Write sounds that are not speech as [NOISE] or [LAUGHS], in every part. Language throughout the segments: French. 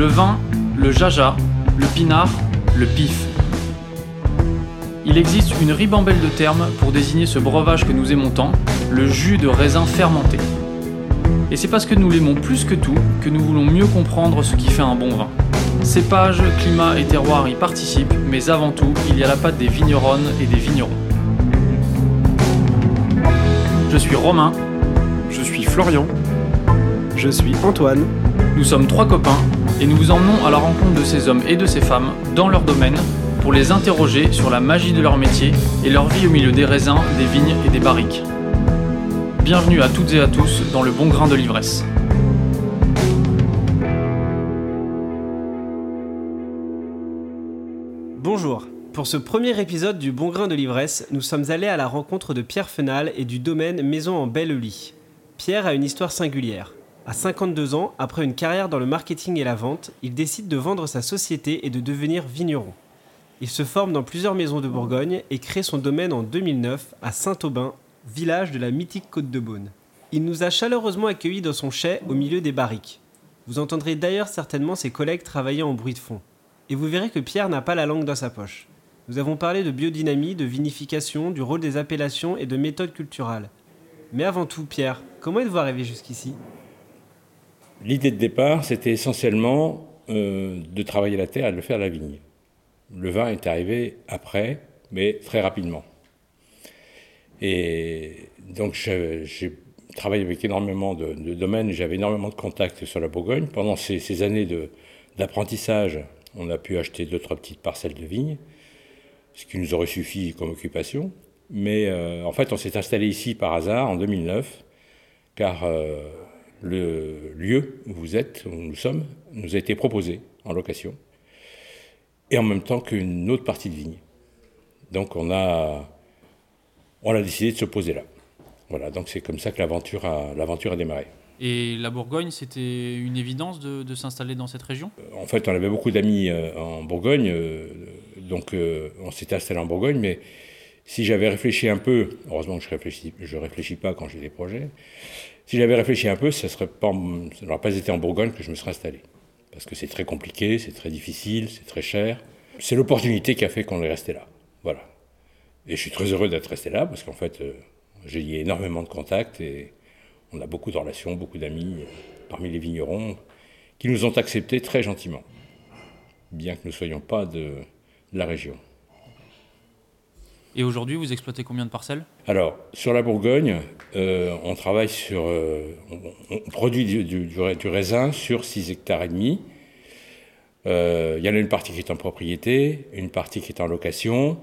Le vin, le jaja, le pinard, le pif. Il existe une ribambelle de termes pour désigner ce breuvage que nous aimons tant, le jus de raisin fermenté. Et c'est parce que nous l'aimons plus que tout que nous voulons mieux comprendre ce qui fait un bon vin. Cépage, climat et terroir y participent, mais avant tout, il y a la patte des vigneronnes et des vignerons. Je suis Romain, Je suis Florian. Je suis Antoine. nous sommes trois copains et nous vous emmenons à la rencontre de ces hommes et de ces femmes dans leur domaine pour les interroger sur la magie de leur métier et leur vie au milieu des raisins, des vignes et des barriques. Bienvenue à toutes et à tous dans le bon grain de l'ivresse. Bonjour. Pour ce premier épisode du Bon Grain de l'Ivresse, nous sommes allés à la rencontre de Pierre Fenal et du domaine Maison en Belle-Lie. Pierre a une histoire singulière. À 52 ans, après une carrière dans le marketing et la vente, il décide de vendre sa société et de devenir vigneron. Il se forme dans plusieurs maisons de Bourgogne et crée son domaine en 2009 à Saint-Aubin, village de la mythique Côte de Beaune. Il nous a chaleureusement accueillis dans son chai au milieu des barriques. Vous entendrez d'ailleurs certainement ses collègues travailler en bruit de fond. Et vous verrez que Pierre n'a pas la langue dans sa poche. Nous avons parlé de biodynamie, de vinification, du rôle des appellations et de méthodes culturales. Mais avant tout, Pierre, comment êtes-vous arrivé jusqu'ici? L'idée de départ, c'était essentiellement euh, de travailler la terre et de le faire la vigne. Le vin est arrivé après, mais très rapidement. Et donc j'ai travaillé avec énormément de, domaines, j'avais énormément de contacts sur la Bourgogne. Pendant ces, années d'apprentissage, on a pu acheter deux, trois petites parcelles de vignes, ce qui nous aurait suffi comme occupation. Mais euh, en fait, on s'est installé ici par hasard en 2009, car euh, le lieu où vous êtes, où nous sommes, nous a été proposé en location, et en même temps qu'une autre partie de vigne. Donc on a, on a décidé de se poser là. Voilà, donc c'est comme ça que l'aventure a, l'aventure a démarré. Et la Bourgogne, c'était une évidence de, de s'installer dans cette région? En fait, on avait beaucoup d'amis euh, en Bourgogne, euh, donc euh, on s'était installé en Bourgogne, mais si j'avais réfléchi un peu, heureusement que je réfléchis, je réfléchis pas quand j'ai des projets, si j'avais réfléchi un peu, ça n'aurait pas été en Bourgogne que je me serais installé, parce que c'est très compliqué, c'est très difficile, c'est très cher. C'est l'opportunité qui a fait qu'on est resté là, voilà. Et je suis très heureux d'être resté là, parce qu'en fait, euh, j'ai lié énormément de contacts et on a beaucoup de relations, beaucoup d'amis euh, parmi les vignerons qui nous ont acceptés très gentiment, bien que nous ne soyons pas de la région. Et aujourd'hui, vous exploitez combien de parcelles? Alors, sur la Bourgogne, euh, on travaille sur. euh, on, produit du, du- du ra- du raisin sur 6 hectares et demi. Euh, Il y en a une partie qui est en propriété, une partie qui est en location,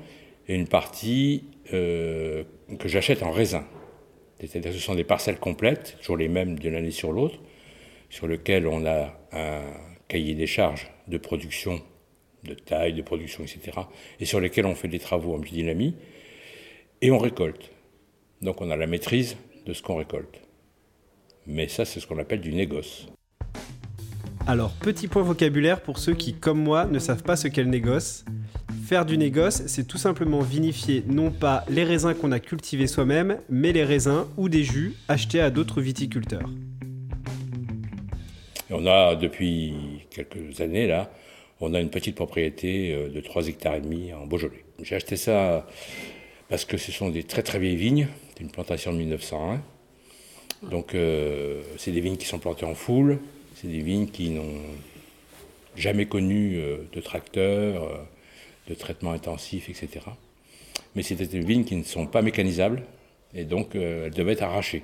et une partie que j'achète en raisin. C'est-à-dire que ce sont des parcelles complètes, toujours les mêmes d'une année sur l'autre, sur lesquelles on a un cahier des charges de production, de taille, de production, etc., et sur lesquelles on fait des travaux en biodynamie, et on récolte. Donc on a la maîtrise de ce qu'on récolte. Mais ça, c'est ce qu'on appelle du négoce. Alors, petit point vocabulaire pour ceux qui, comme moi, ne savent pas ce qu'est le négoce. Faire du négoce, c'est tout simplement vinifier non pas les raisins qu'on a cultivés soi-même, mais les raisins ou des jus achetés à d'autres viticulteurs. Et on a, depuis quelques années, là, on a une petite propriété euh, de 3 hectares et demi en Beaujolais. J'ai acheté ça parce que ce sont des très très vieilles vignes, c'est une plantation de 1901. Donc euh, c'est des vignes qui sont plantées en foule, c'est des vignes qui n'ont jamais connu euh, de tracteur, euh, de traitement intensif, etc. Mais c'était des vignes qui ne sont pas mécanisables et donc elles devaient être arrachées.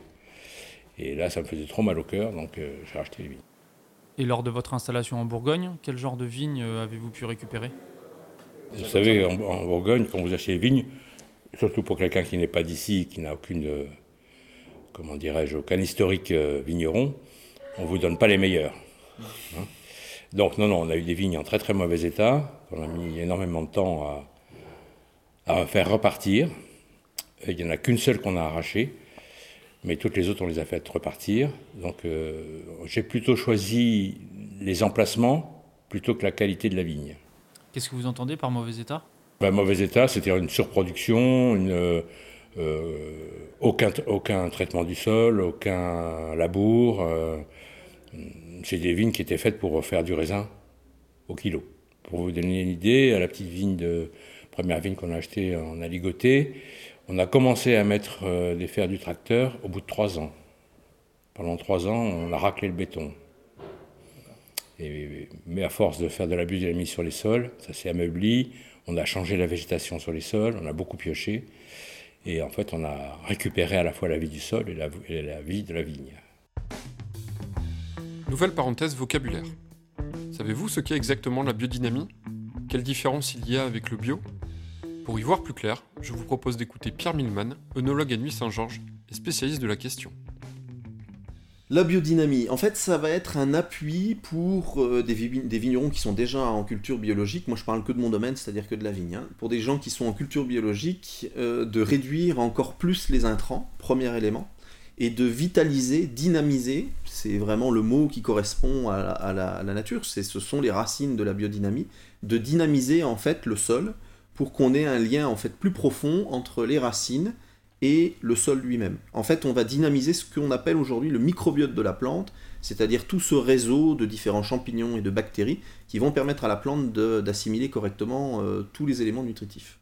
Et là, ça me faisait trop mal au cœur, donc j'ai racheté les vignes. Et lors de votre installation en Bourgogne, quel genre de vignes euh, avez-vous pu récupérer? Vous savez, en, Bourgogne, quand vous achetez les vignes, surtout pour quelqu'un qui n'est pas d'ici, qui n'a aucune, euh, comment dirais-je, aucun historique euh, vigneron, on vous donne pas les meilleurs. Hein. Donc non, non, on a eu des vignes en très très mauvais état, on a mis énormément de temps à, faire repartir. Il n'y en a qu'une seule qu'on a arrachée, mais toutes les autres, on les a faites repartir. Donc euh, j'ai plutôt choisi les emplacements plutôt que la qualité de la vigne. Qu'est-ce que vous entendez par mauvais état? Ben, mauvais état, c'est-à-dire une surproduction, une, euh, aucun, aucun traitement du sol, aucun labour. euh, c'est des vignes qui étaient faites pour faire du raisin au kilo. Pour vous donner une idée, à la petite vigne de première vigne qu'on a achetée en aligoté, on a commencé à mettre euh, des fers du tracteur au bout de trois ans. Pendant trois ans, on a raclé le béton. mais à force de faire de la biodynamie sur les sols, ça s'est ameubli, on a changé la végétation sur les sols, on a beaucoup pioché, et en fait on a récupéré à la fois la vie du sol et la vie de la vigne. Nouvelle parenthèse vocabulaire. Savez-vous ce qu'est exactement la biodynamie? Quelle différence il y a avec le bio? Pour y voir plus clair, je vous propose d'écouter Pierre Milman, œnologue à Nuit Saint-Georges et spécialiste de la question. La biodynamie, en fait, ça va être un appui pour euh, des, vignerons qui sont déjà en culture biologique. Moi, je parle que de mon domaine, c'est-à-dire que de la vigne. Hein. Pour des gens qui sont en culture biologique, euh, de réduire encore plus les intrants, premier élément, et de vitaliser, dynamiser. C'est vraiment le mot qui correspond à la, nature. ce sont les racines de la biodynamie. De dynamiser en fait le sol pour qu'on ait un lien en fait plus profond entre les racines et le sol lui-même. En fait, on va dynamiser ce qu'on appelle aujourd'hui le microbiote de la plante, c'est-à-dire tout ce réseau de différents champignons et de bactéries qui vont permettre à la plante d'assimiler correctement euh, tous les éléments nutritifs.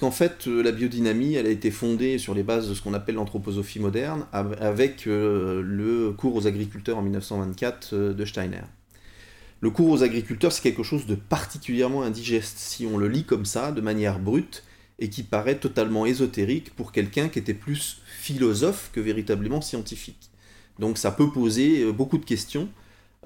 En fait, euh, la biodynamie, elle a été fondée sur les bases de ce qu'on appelle l'anthroposophie moderne, avec euh, le cours aux agriculteurs en 1924 de Steiner. Le cours aux agriculteurs, c'est quelque chose de particulièrement indigeste. Si on le lit comme ça, de manière brute, et qui paraît totalement ésotérique pour quelqu'un qui était plus philosophe que véritablement scientifique. Donc ça peut poser euh, beaucoup de questions.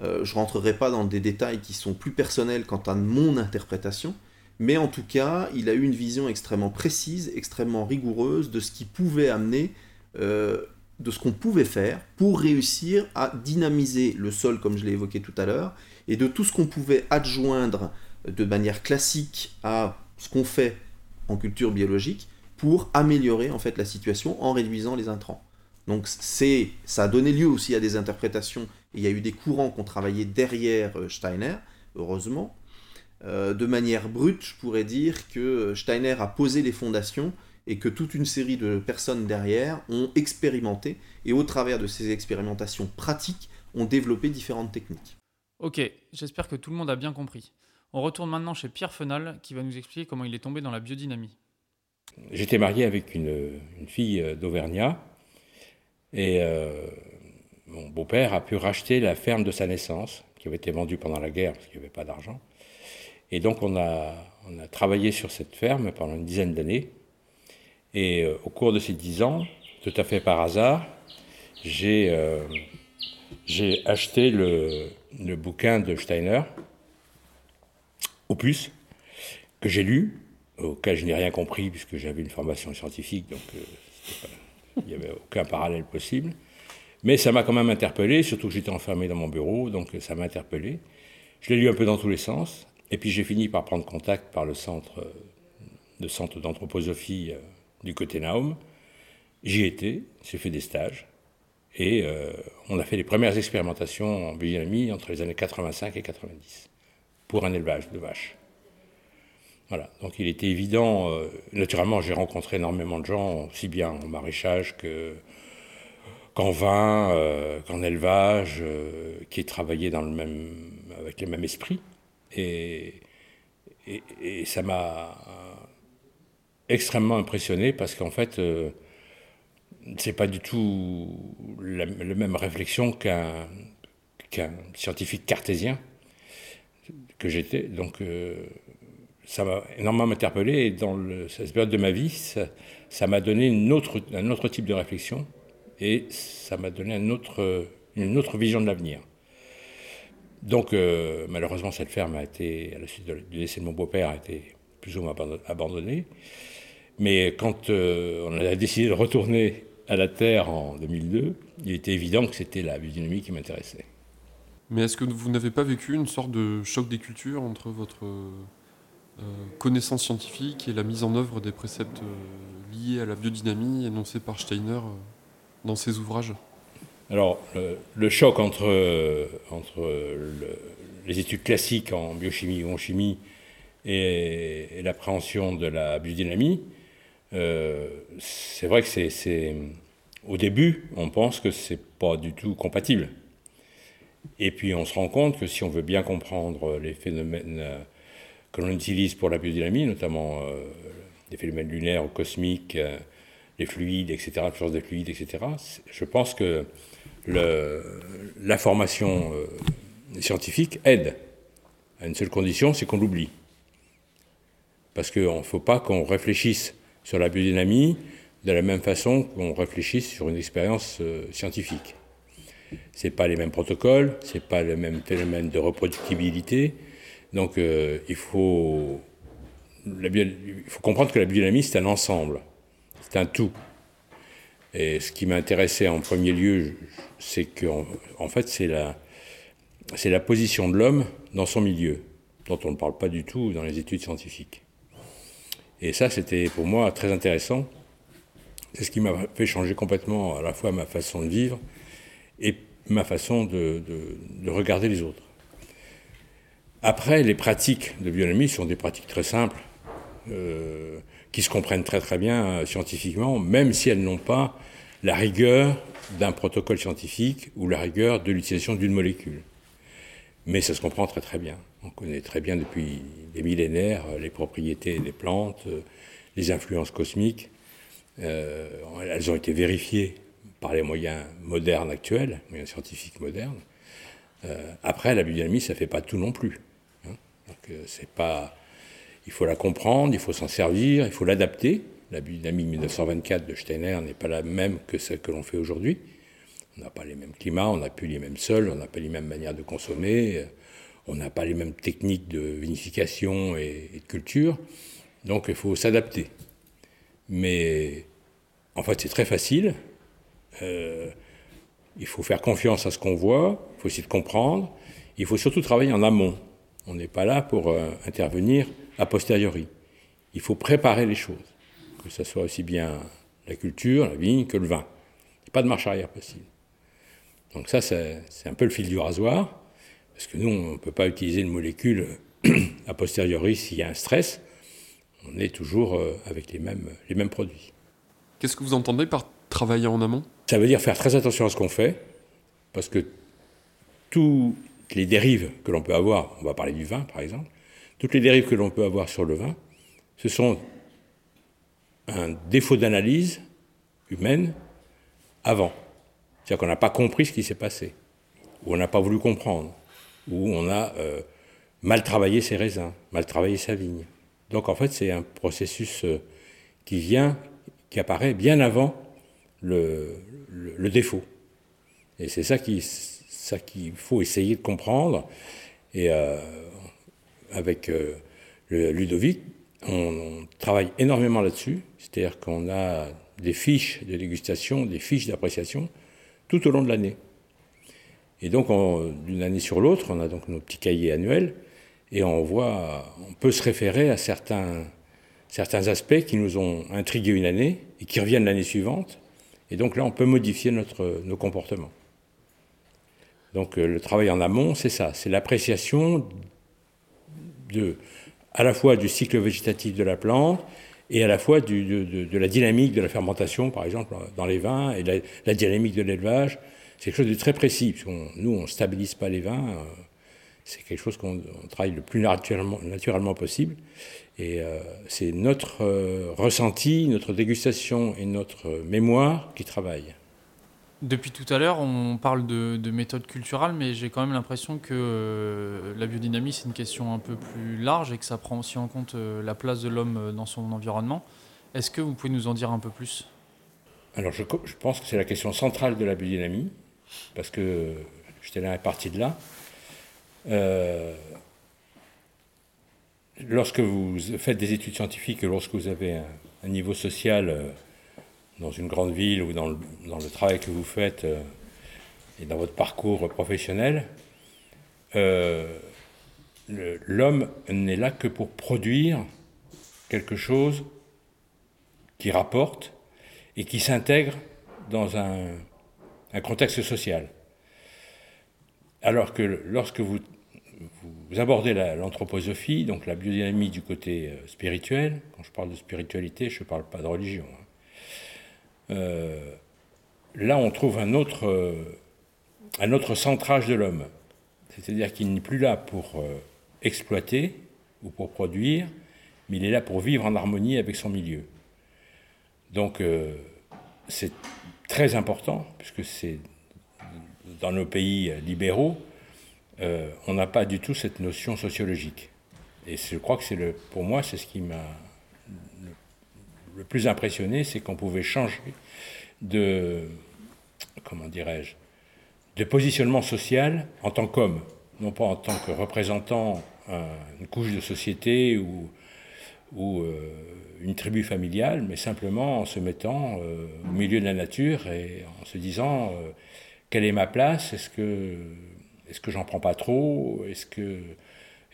Euh, je ne rentrerai pas dans des détails qui sont plus personnels quant à mon interprétation, mais en tout cas, il a eu une vision extrêmement précise, extrêmement rigoureuse de ce qui pouvait amener, euh, de ce qu'on pouvait faire pour réussir à dynamiser le sol, comme je l'ai évoqué tout à l'heure, et de tout ce qu'on pouvait adjoindre de manière classique à ce qu'on fait en culture biologique pour améliorer en fait la situation en réduisant les intrants. Donc c'est, ça a donné lieu aussi à des interprétations. Et il y a eu des courants qui ont travaillé derrière euh, Steiner, heureusement. Euh, de manière brute, je pourrais dire que Steiner a posé les fondations et que toute une série de personnes derrière ont expérimenté et au travers de ces expérimentations pratiques ont développé différentes techniques. Ok, j'espère que tout le monde a bien compris. On retourne maintenant chez Pierre Fenal qui va nous expliquer comment il est tombé dans la biodynamie. J'étais marié avec une, fille euh, d'Auvergnat et euh, mon beau-père a pu racheter la ferme de sa naissance qui avait été vendue pendant la guerre parce qu'il n'y avait pas d'argent. Et donc on a, travaillé sur cette ferme pendant une dizaine d'années. Et euh, au cours de ces dix ans, tout à fait par hasard, j'ai acheté le, le, bouquin de Steiner, opus que j'ai lu, auquel je n'ai rien compris puisque j'avais une formation scientifique, donc euh, il n'y avait aucun parallèle possible. Mais ça m'a quand même interpellé, surtout que j'étais enfermé dans mon bureau, donc ça m'a interpellé. Je l'ai lu un peu dans tous les sens, et puis j'ai fini par prendre contact par le centre, de centre d'anthroposophie euh, du côté Naum. J'y étais, j'ai fait des stages, et euh, on a fait les premières expérimentations en biodynamie entre les années 85 et 90 pour un élevage de vaches. Voilà, donc il était évident, euh, naturellement j'ai rencontré énormément de gens, aussi bien en maraîchage que, qu'en vin, euh, qu'en élevage, qui travaillaient avec le même esprit. Et, ça m'a extrêmement impressionné parce qu'en fait, c'est pas du tout la, même réflexion qu'un, scientifique cartésien que j'étais. Donc euh, ça m'a énormément interpellé et dans cette période de ma vie, ça m'a donné un autre type de réflexion et ça m'a donné une autre vision de l'avenir. Donc euh, malheureusement cette ferme a été, à la suite du décès de mon beau-père, a été plus ou moins abandonnée. Mais quand euh, on a décidé de retourner à la Terre en 2002, il était évident que c'était la biodynamie qui m'intéressait. Mais est-ce que vous n'avez pas vécu une sorte de choc des cultures entre votre euh, connaissance scientifique et la mise en œuvre des préceptes euh, liés à la biodynamie énoncés par Steiner euh, dans ses ouvrages? Alors, le, choc entre, entre les études classiques en biochimie ou en chimie et, l'appréhension de la biodynamie, c'est vrai que c'est, au début, on pense que c'est pas du tout compatible. Et puis on se rend compte que si on veut bien comprendre les phénomènes que l'on utilise pour la biodynamie, notamment les phénomènes lunaires ou cosmiques, les fluides, etc., la puissance des fluides, etc., je pense que l'information scientifique aide à une seule condition, c'est qu'on l'oublie. Parce qu'il ne faut pas qu'on réfléchisse sur la biodynamie de la même façon qu'on réfléchisse sur une expérience euh, scientifique. Ce pas les mêmes protocoles, ce pas le même phénomène de reproductibilité. Donc euh, il, faut, comprendre que la biodynamie, c'est un ensemble, c'est un tout. Et ce qui m'intéressait en premier lieu, c'est que en fait, c'est la, c'est la position de l'homme dans son milieu, dont on ne parle pas du tout dans les études scientifiques. Et ça, c'était pour moi très intéressant. C'est ce qui m'a fait changer complètement à la fois ma façon de vivre et ma façon de, regarder les autres. Après, les pratiques de bionomie sont des pratiques très simples, euh, qui se comprennent très très bien euh, scientifiquement, même si elles n'ont pas la rigueur d'un protocole scientifique ou la rigueur de l'utilisation d'une molécule. Mais ça se comprend très très bien. On connaît très bien depuis des millénaires euh, les propriétés des plantes, les influences cosmiques. Euh, elles ont été vérifiées par les moyens modernes actuels, moyens scientifiques modernes. après, la biodynamie, ça ne fait pas tout non plus. Hein. Donc, c'est pas, il faut la comprendre, il faut s'en servir, il faut l'adapter. La biodynamie de 1924 de Steiner n'est pas la même que celle que l'on fait aujourd'hui. On n'a pas les mêmes climats, on n'a plus les mêmes sols, on n'a pas les mêmes manières de consommer, on n'a pas les mêmes techniques de vinification et, de culture. Donc il faut s'adapter. Mais en fait, c'est très facile. Euh, il faut faire confiance à ce qu'on voit, il faut essayer de comprendre. Il faut surtout travailler en amont. On n'est pas là pour euh, intervenir a posteriori. Il faut préparer les choses, que ce soit aussi bien la culture, la vigne que le vin. Il n'y a pas de marche arrière possible. Donc ça, c'est un peu le fil du rasoir, parce que nous, on ne peut pas utiliser une molécule [CLEARS THROAT] a posteriori s'il y a un stress. On est toujours euh, avec les mêmes, les mêmes produits. Qu'est-ce que vous entendez par travailler en amont? Ça veut dire faire très attention à ce qu'on fait, parce que toutes les dérives que l'on peut avoir, on va parler du vin par exemple, toutes les dérives que l'on peut avoir sur le vin, ce sont un défaut d'analyse humaine avant. C'est-à-dire qu'on n'a pas compris ce qui s'est passé, ou on n'a pas voulu comprendre, ou on a euh, mal travaillé ses raisins, mal travaillé sa vigne. Donc en fait, c'est un processus euh, qui vient, qui apparaît bien avant le, défaut. Et c'est ça qu'il faut essayer de comprendre. Et euh, avec le Ludovic, on travaille énormément là-dessus. C'est-à-dire qu'on a des fiches de dégustation, des fiches d'appréciation tout au long de l'année. Et donc, d'une année sur l'autre, on a donc nos petits cahiers annuels et on voit, on peut se référer à certains, certains aspects qui nous ont intrigués une année et qui reviennent l'année suivante. Et donc là, on peut modifier notre, nos comportements. Donc euh, le travail en amont, c'est ça, c'est l'appréciation de, à la fois du cycle végétatif de la plante et à la fois de, la dynamique de la fermentation, par exemple, dans les vins, et la, dynamique de l'élevage. C'est quelque chose de très précis, parce nous, on ne stabilise pas les vins, euh, c'est quelque chose qu'on travaille le plus naturellement, naturellement possible. Et euh, c'est notre euh, ressenti, notre dégustation et notre mémoire qui travaillent. Depuis tout à l'heure, on parle de, de méthode culturelle, mais j'ai quand même l'impression que euh, la biodynamie, c'est une question un peu plus large et que ça prend aussi en compte euh, la place de l'homme euh, dans son environnement. Est-ce que vous pouvez nous en dire un peu plus? Alors, je, je, pense que c'est la question centrale de la biodynamie, parce que j'étais là parti de là. Lorsque vous faites des études scientifiques lorsque vous avez un, niveau social dans une grande ville ou dans le, travail que vous faites euh, et dans votre parcours professionnel, euh, l'homme n'est là que pour produire quelque chose qui rapporte et qui s'intègre dans un, contexte social. Alors que lorsque vous, vous abordez l'anthroposophie, donc la biodynamie du côté euh, spirituel, quand je parle de spiritualité, je ne parle pas de religion, hein, euh, là, on trouve un autre, euh, un autre centrage de l'homme. C'est-à-dire qu'il n'est plus là pour exploiter ou pour produire, mais il est là pour vivre en harmonie avec son milieu. Donc c'est très important, puisque c'est dans nos pays libéraux, euh, on n'a pas du tout cette notion sociologique. Et je crois que pour moi, c'est ce qui m'a le, plus impressionné, c'est qu'on pouvait changer de, comment dirais-je, de positionnement social en tant qu'homme, non pas en tant que représentant une couche de société ou, ou euh, une tribu familiale, mais simplement en se mettant euh, au milieu de la nature et en se disant euh, quelle est ma place, est-ce que, est-ce que j'en prends pas trop, est-ce que,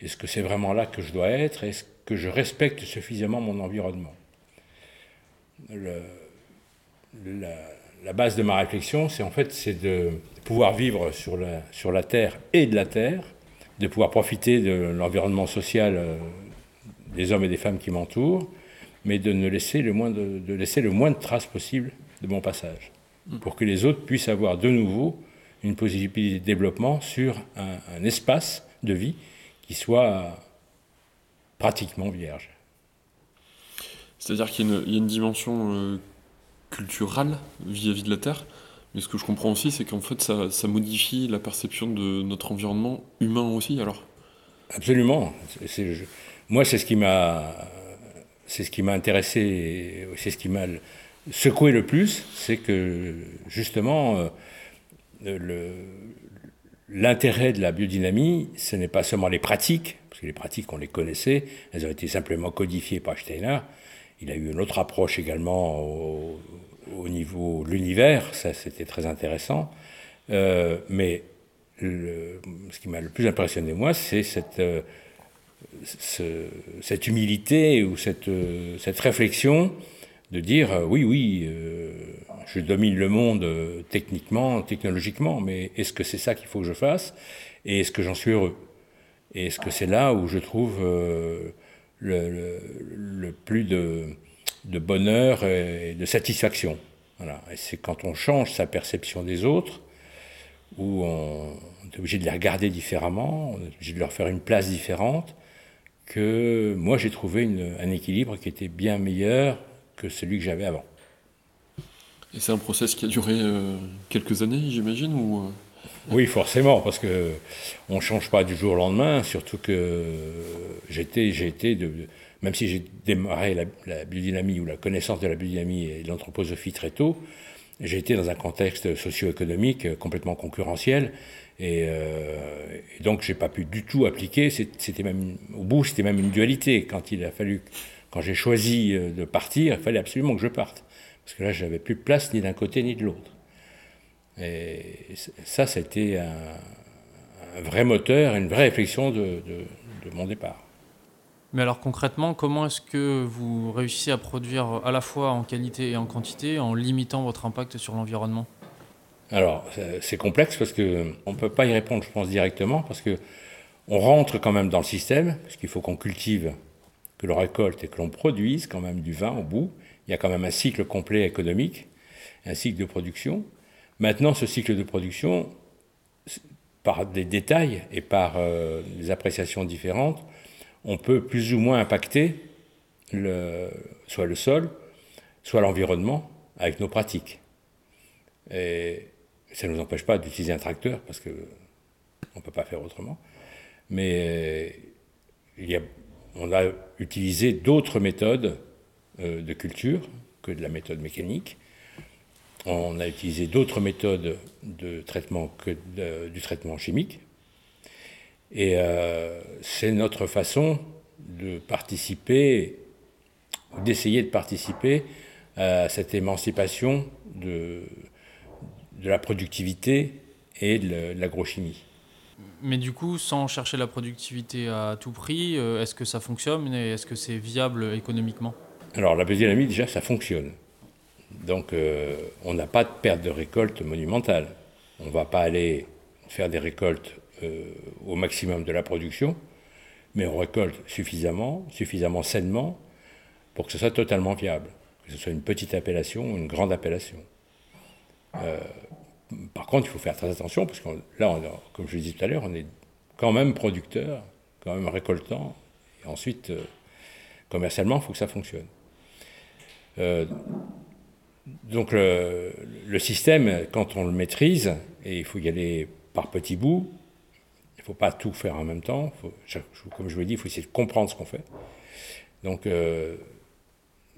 est-ce que c'est vraiment là que je dois être, est-ce que je respecte suffisamment mon environnement? La, base de ma réflexion, c'est en fait de pouvoir vivre sur la, sur la terre et de la terre, de pouvoir profiter de l'environnement social euh, des hommes et des femmes qui m'entourent, mais de ne laisser le moins de, de, laisser le moins de traces possible de mon passage, pour que les autres puissent avoir de nouveau une possibilité de développement sur un, un espace de vie qui soit pratiquement vierge. C'est-à-dire qu'il y, y, a une dimension euh, culturelle vis-à-vis -vis de la Terre, mais ce que je comprends aussi, c'est qu'en fait, ça, ça, modifie la perception de notre environnement humain aussi, alors? Absolument. Je, moi, c'est ce qui m'a, c'est ce qui m'a intéressé, c'est ce qui m'a secoué le plus, c'est que justement, euh, l'intérêt de la biodynamie, ce n'est pas seulement les pratiques, parce que les pratiques, on les connaissait, elles ont été simplement codifiées par Steiner. Il a eu une autre approche également au, au niveau de l'univers, ça c'était très intéressant. Euh, mais ce qui m'a le plus impressionné, moi, c'est cette, euh, ce, cette humilité ou cette, cette réflexion de dire euh, oui, oui, euh, je domine le monde euh, techniquement, technologiquement, mais est-ce que c'est ça qu'il faut que je fasse Et est-ce que j'en suis heureux Et est-ce que c'est là où je trouve le, plus de, bonheur et de satisfaction voilà. Et c'est quand on change sa perception des autres, où on est obligé de les regarder différemment, on est obligé de leur faire une place différente, que moi j'ai trouvé un équilibre qui était bien meilleur que celui que j'avais avant. Et c'est un process qui a duré euh, quelques années, j'imagine ou... euh, Oui, forcément, parce que on change pas du jour au lendemain, surtout que j'étais, j'ai été, de, même si j'ai démarré la, la, biodynamie ou la connaissance de la biodynamie et de l'anthroposophie très tôt, j'ai été dans un contexte socio-économique complètement concurrentiel, et, euh, et donc j'ai pas pu du tout appliquer. C'était même au bout, c'était même une dualité. Quand il a fallu, quand j'ai choisi de partir, il fallait absolument que je parte, parce que là, j'avais plus de place ni d'un côté ni de l'autre. Et ça, c'était un, un, vrai moteur, une vraie réflexion de, de, de, mon départ. Mais alors concrètement, comment est-ce que vous réussissez à produire à la fois en qualité et en quantité en limitant votre impact sur l'environnement? Alors, c'est complexe parce qu'on ne peut pas y répondre, je pense, directement, parce que on rentre quand même dans le système, parce qu'il faut qu'on cultive, que l'on récolte et que l'on produise quand même du vin au bout. Il y a quand même un cycle complet économique, un cycle de production. Maintenant, ce cycle de production, par des détails et par euh, des appréciations différentes, on peut plus ou moins impacter soit le sol, soit l'environnement avec nos pratiques. Et ça ne nous empêche pas d'utiliser un tracteur parce que on ne peut pas faire autrement. Mais il y a, on a utilisé d'autres méthodes euh, de culture que de la méthode mécanique on a utilisé d'autres méthodes de traitement que du traitement chimique. Et euh, c'est notre façon de participer, d'essayer de participer à cette émancipation de la productivité et de l'agrochimie. Mais du coup, sans chercher la productivité à tout prix, euh, est-ce que ça fonctionne et est-ce que c'est viable économiquement? Alors la biodynamie, déjà, ça fonctionne. Donc euh, on n'a pas de perte de récolte monumentale. On ne va pas aller faire des récoltes euh, au maximum de la production, mais on récolte suffisamment, suffisamment sainement, pour que ce soit totalement viable, que ce soit une petite appellation ou une grande appellation. Par contre, il faut faire très attention, parce que là, comme je le disais tout à l'heure, on est quand même producteur, quand même récoltant, et ensuite, euh, commercialement, il faut que ça fonctionne. Euh, donc le, système, quand on le maîtrise, et il faut y aller par petits bouts, il ne faut pas tout faire en même temps, comme je vous l'ai dit, il faut essayer de comprendre ce qu'on fait. Donc euh,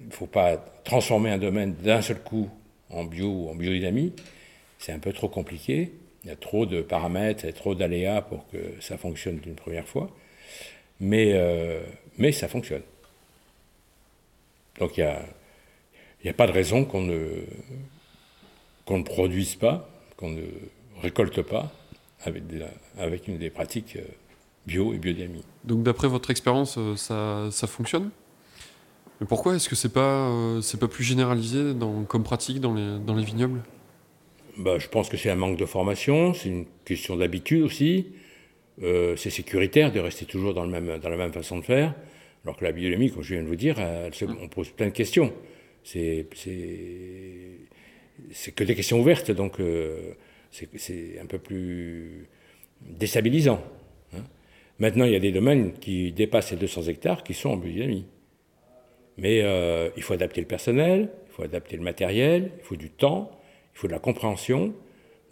il ne faut pas transformer un domaine d'un seul coup en bio ou en biodynamie, c'est un peu trop compliqué, il y a trop de paramètres et trop d'aléas pour que ça fonctionne d'une première fois, mais, euh, mais ça fonctionne. Donc il n'y a, a, pas de raison qu'on ne, qu'on ne produise pas, qu'on ne récolte pas avec avec une des pratiques euh, bio et biodynamie. Donc d'après votre expérience, euh, ça, ça, fonctionne? Mais pourquoi est-ce que c'est pas, pas plus généralisé comme pratique dans les, dans les vignobles? Bah, Je pense que c'est un manque de formation, c'est une question d'habitude aussi. Euh, c'est sécuritaire de rester toujours dans, le même, dans la même façon de faire, alors que la biodynamie, comme je viens de vous dire, on pose plein de questions. C'est que des questions ouvertes, donc euh, c'est un peu plus déstabilisant. Hein. Maintenant, il y a des domaines qui dépassent les 200 hectares qui sont en biodynamie. Mais euh, il faut adapter le personnel, il faut adapter le matériel, il faut du temps, il faut de la compréhension.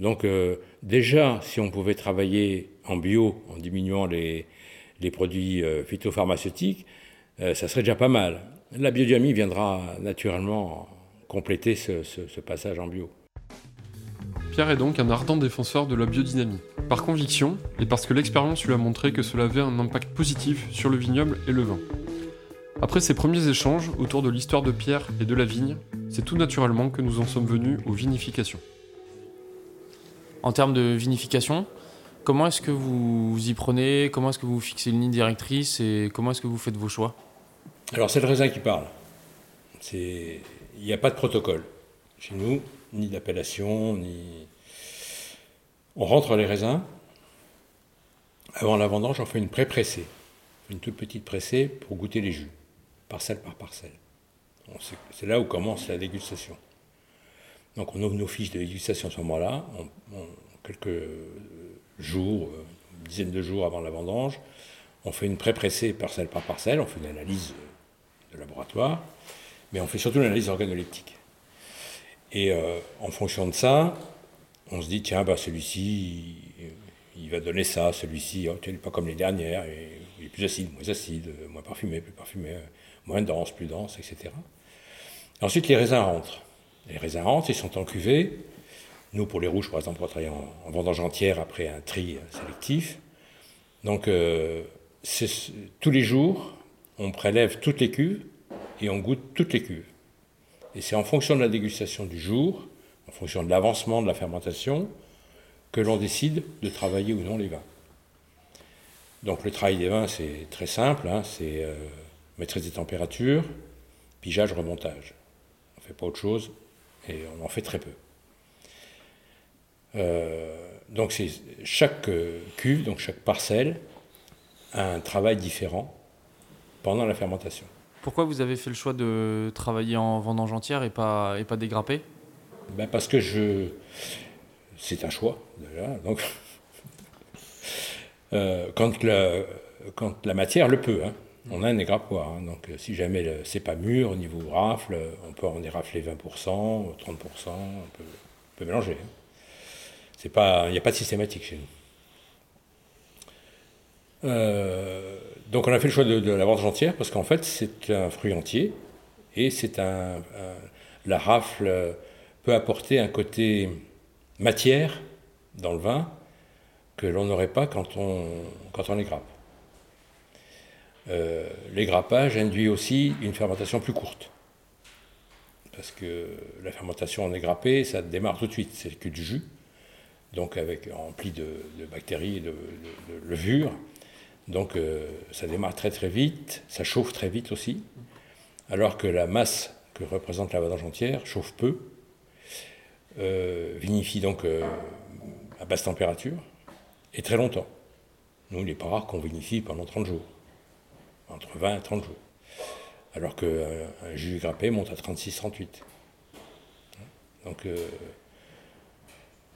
Donc euh, déjà, si on pouvait travailler en bio en diminuant les, les produits euh, phytopharmaceutiques, euh, ça serait déjà pas mal. La biodynamie viendra naturellement compléter ce, ce, passage en bio. Pierre est donc un ardent défenseur de la biodynamie, par conviction et parce que l'expérience lui a montré que cela avait un impact positif sur le vignoble et le vin. Après ces premiers échanges autour de l'histoire de Pierre et de la vigne, c'est tout naturellement que nous en sommes venus aux vinifications. En termes de vinification, comment est-ce que vous y prenez? Comment est-ce que vous fixez une ligne directrice Et comment est-ce que vous faites vos choix? Alors c'est le raisin qui parle. Il n'y a pas de protocole chez nous, ni d'appellation, ni... On rentre les raisins. Avant la vendange, on fait une pré-pressée. Une toute petite pressée pour goûter les jus parcelle par parcelle. C'est là où commence la dégustation. Donc on ouvre nos fiches de dégustation à ce moment-là, quelques jours, euh, une dizaine de jours avant la vendange. On fait une pré-pressée parcelle par parcelle, on fait une analyse de laboratoire, mais on fait surtout une analyse organoleptique. Et euh, en fonction de ça, on se dit, tiens, bah, celui-ci, il, va donner ça, celui-ci, oh, il n'est pas comme les dernières, il est plus acide, moins acide, moins parfumé, plus parfumé moins dense, plus dense, etc. Ensuite, les raisins rentrent. Les raisins rentrent, ils sont en cuvée. Nous, pour les rouges, par exemple, on travaille en, vendange entière après un tri sélectif. Donc, euh, tous les jours, on prélève toutes les cuves et on goûte toutes les cuves. Et c'est en fonction de la dégustation du jour, en fonction de l'avancement de la fermentation, que l'on décide de travailler ou non les vins. Donc le travail des vins, c'est très simple, hein, c'est euh, maîtrise des températures, pigeage, remontage. On ne fait pas autre chose et on en fait très peu. Euh, donc c'est chaque euh, cuve, donc chaque parcelle, a un travail différent pendant la fermentation. Pourquoi vous avez fait le choix de travailler en vendange entière et pas, et pas dégrappé ben Parce que je... c'est un choix, déjà. Donc, euh, quand, la, quand la matière le peut. Hein. On a un égrappoir, hein. donc euh, si jamais c'est pas mûr au niveau rafle, on peut en érafler 20%, 30%, on peut, mélanger. Hein. Il n'y a pas de systématique chez nous. Euh, donc on a fait le choix de, la vendange entière parce qu'en fait c'est un fruit entier et c'est un, la rafle peut apporter un côté matière dans le vin que l'on n'aurait pas quand on, quand. Euh, les grappages induit aussi une fermentation plus courte. Parce que la fermentation en égrappé, ça démarre tout de suite, c'est que du jus, donc avec rempli de, bactéries et de, levures. Donc euh, ça démarre très très vite, ça chauffe très vite aussi, alors que la masse que représente la vendange entière chauffe peu, euh, vinifie donc à basse température et très longtemps. Nous, il n'est pas rare qu'on vinifie pendant 30 jours entre 20 et 30 jours. Alors qu'un euh, jus grappé monte à 36-38. Donc euh,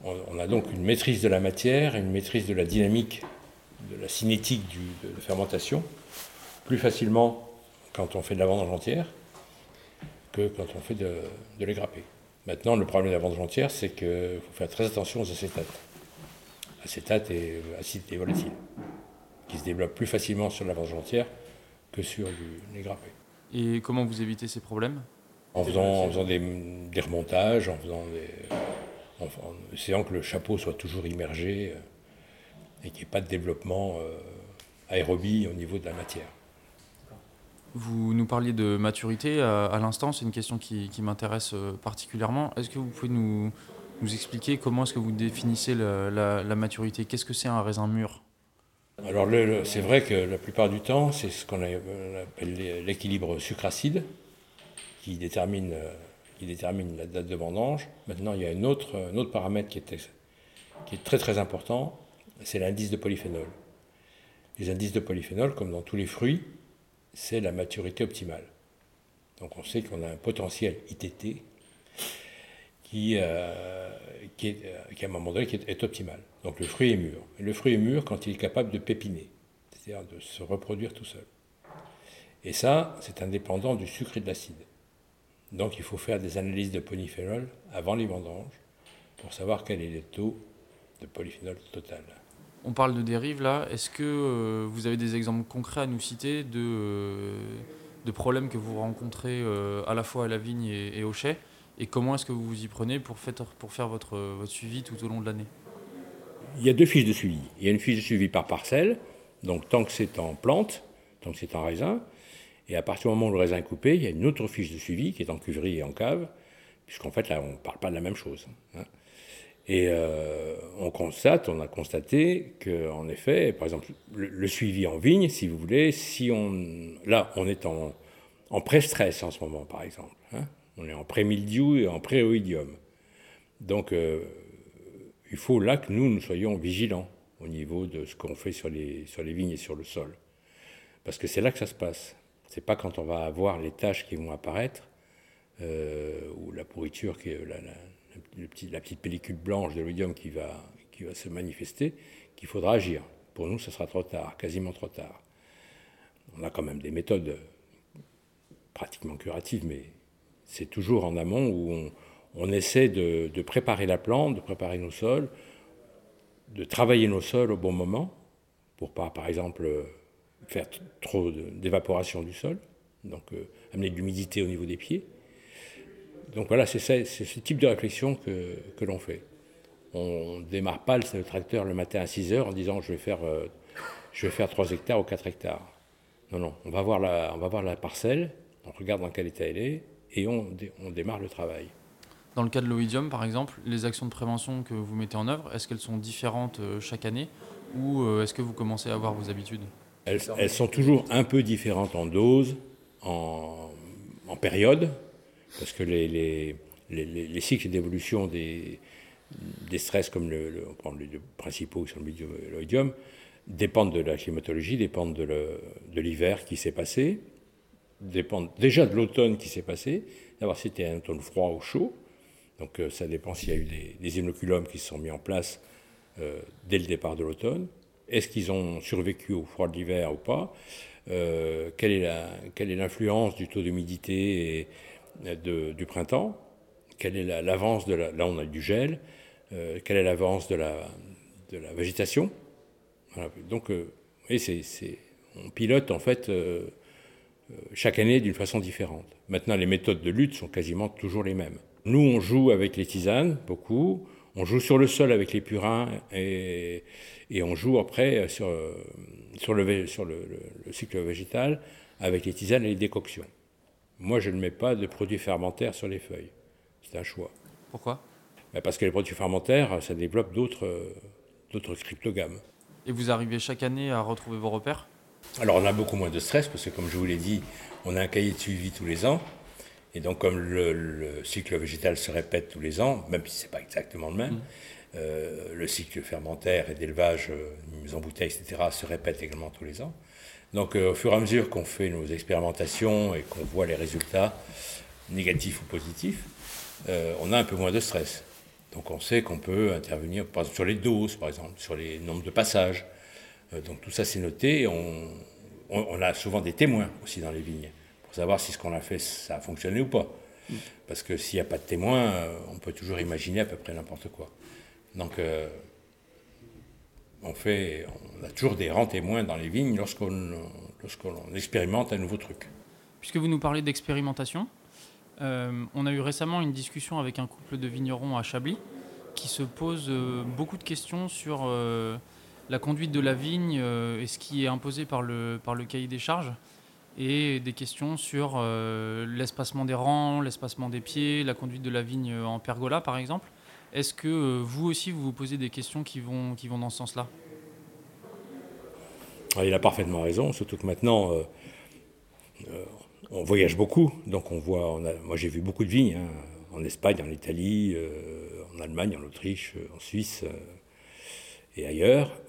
On, a donc une maîtrise de la matière, une maîtrise de la dynamique, de la cinétique de la fermentation, plus facilement quand on fait de la vendange entière que quand on fait de, de l'égrappé. Maintenant, le problème de la vendange entière, c'est qu'il faut faire très attention aux acétates. Acétate et acidité volatile, qui se développent plus facilement sur la vendange entière que sur l'égrappé. Et comment vous évitez ces problèmes? En faisant, faisant des, remontages, en faisant des, en, essayant que le chapeau soit toujours immergé euh, et qu'il n'y ait pas de développement euh, aérobie au niveau de la matière. Vous nous parliez de maturité à, l'instant, c'est une question qui, m'intéresse euh, particulièrement. Est-ce que vous pouvez nous, nous expliquer comment est-ce que vous définissez la, maturité? Qu'est-ce que c'est un raisin mûr? Alors c'est vrai que la plupart du temps, c'est ce qu'on appelle l'équilibre détermine, euh, qui détermine la date de vendange. Maintenant, il y a un autre, un autre paramètre qui est, qui est très très important, c'est l'indice de polyphénol. Les indices de polyphénol, comme dans tous les fruits, c'est la maturité optimale. Donc on sait qu'on a un potentiel ITT qui, euh, qui, est, euh, qui, à un moment donné qui est, optimal. Donc le fruit est mûr. Le fruit est mûr quand il est capable de pépiner, c'est-à-dire de se reproduire tout seul. Et ça, c'est indépendant du sucre et de l'acide. Donc il faut faire des analyses de polyphénol avant les vendanges pour savoir quel est le taux de polyphénol total. On parle de dérive là. Est-ce que euh, vous avez des exemples concrets à nous citer de, problèmes que vous rencontrez à la fois à la vigne et, au chai? Et comment est-ce que vous vous y prenez pour, faire votre, suivi tout au long de l'année? Il y a deux fiches de suivi. Il y a une fiche de suivi par parcelle, donc tant que c'est en plante, tant que c'est en raisin. Et à partir du moment où le raisin est coupé, il y a une autre fiche de suivi qui est en cuverie et en cave, puisqu'en fait là on ne parle pas de la même chose. Hein. Et euh, on constate, on a constaté qu'en effet, par exemple, le, suivi en vigne, si vous voulez, si on, là, on est en pré-stress en ce moment, par exemple. On est en pré-mildiou et en pré-oïdium. Donc, euh, il faut là que nous, soyons vigilants au niveau de ce qu'on fait sur les, vignes et sur le sol. Parce que c'est là que ça se passe. C'est pas quand on va avoir les taches qui vont apparaître, euh, ou la pourriture la petite pellicule blanche de l'oïdium qui va, qui va se manifester, qu'il faudra agir. Pour nous, ce sera trop tard, quasiment trop tard. On a quand même des méthodes pratiquement curatives, mais c'est toujours en amont où on, essaie de, préparer la plante, de préparer nos sols, de travailler nos sols au bon moment, pour pas, par exemple, faire trop d'évaporation du sol, donc euh, amener de l'humidité au niveau des pieds. Donc voilà, c'est ce type de réflexion que, l'on fait. On ne démarre pas le, tracteur le matin à 6 heures en disant je vais faire, euh, je vais faire 3 hectares ou 4 hectares. Non, non, on va voir on va voir la parcelle, on regarde dans quel état elle est et on, on démarre le travail. Dans le cas de l'oïdium, par exemple, les actions de prévention que vous mettez en œuvre, est-ce qu'elles sont différentes euh, chaque année ou euh, est-ce que vous commencez à avoir vos habitudes? Elles, elles, sont toujours un peu différentes en dose, en, en période, parce que les, les, les, cycles d'évolution des, des, stress, comme le, on prend les principaux sur l'oïdium, dépendent de la climatologie, dépendent de l'hiver qui s'est passé, dépendent déjà de l'automne qui s'est passé, d'avoir si c'était un automne froid ou chaud. Donc euh, ça dépend s'il y a eu des, des, inoculums qui se sont mis en place euh, dès le départ de l'automne. Est-ce qu'ils ont survécu au froid de l'hiver ou pas? Euh, Quelle est l'influence du taux d'humidité du printemps, quelle est l'avance de la, là on a du gel, quelle est l'avance de la, végétation? Donc, on pilote en fait chaque année d'une façon différente. Maintenant, les méthodes de lutte sont quasiment toujours les mêmes. Nous, on joue avec les tisanes, beaucoup. On joue sur le sol avec les purins et, et on joue après sur, sur, le, sur le, le cycle végétal avec les tisanes et les décoctions. Moi, je ne mets pas de produits fermentaires sur les feuilles. C'est un choix. Pourquoi? Ben, Parce que les produits fermentaires, ça développe d'autres cryptogames. Et vous arrivez chaque année à retrouver vos repères? Alors, on a beaucoup moins de stress, parce que comme je vous l'ai dit, on a un cahier de suivi tous les ans. Et donc, comme le, cycle végétal se répète tous les ans, même si ce n'est pas exactement le même, mmh. euh, le cycle fermentaire et d'élevage, euh, mise en bouteille, etc., se répète également tous les ans. Donc euh, au fur et à mesure qu'on fait nos expérimentations et qu'on voit les résultats, négatifs ou positifs, euh, on a un peu moins de stress. Donc on sait qu'on peut intervenir par exemple, sur les doses, par exemple, sur les nombres de passages. Euh, donc tout ça c'est noté. On, a souvent des témoins aussi dans les vignes pour savoir si ce qu'on a fait ça a fonctionné ou pas. Parce que s'il n'y a pas de témoins, euh, on peut toujours imaginer à peu près n'importe quoi. Donc euh, on, fait, on a toujours des rangs témoins dans les vignes lorsqu'on expérimente un nouveau truc. Puisque vous nous parlez d'expérimentation, on a eu récemment une discussion avec un couple de vignerons à Chablis qui se pose beaucoup de questions sur la conduite de la vigne et ce qui est imposé par le, par le cahier des charges et des questions sur l'espacement des rangs, l'espacement des pieds, la conduite de la vigne en pergola par exemple. Est-ce que vous aussi vous vous posez des questions qui vont, dans ce sens-là? Ah, Il a parfaitement raison, surtout que maintenant on voyage beaucoup, donc on voit. moi, j'ai vu beaucoup de vignes hein, en Espagne, en Italie, euh, en Allemagne, en Autriche, euh, en Suisse euh, et ailleurs.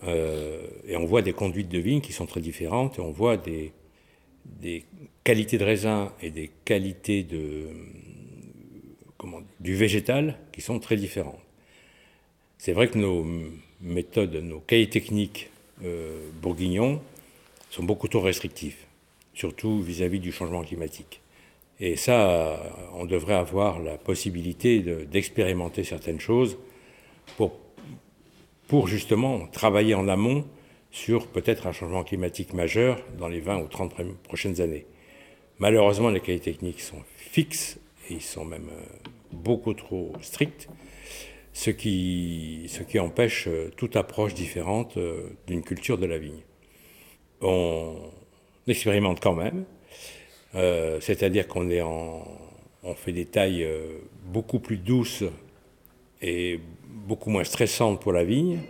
et on voit des conduites de vignes qui sont très différentes, et on voit des, qualités de raisin et des qualités de, du végétal qui sont très différentes. C'est vrai que nos méthodes, nos cahiers techniques bourguignons sont beaucoup trop restrictifs surtout vis-à-vis du changement climatique. Et ça, on devrait avoir la possibilité d'expérimenter certaines choses pour, pour justement travailler en amont sur peut-être un changement climatique majeur dans les 20 ou 30 prochaines années. Malheureusement, les cahiers techniques sont fixes et ils sont même euh, beaucoup trop stricts, ce qui, ce qui empêche euh, toute approche différente euh, d'une culture de la vigne. On, expérimente quand même. C'est-à-dire qu'on est en, on fait des tailles beaucoup plus douces et beaucoup moins stressantes pour la vigne.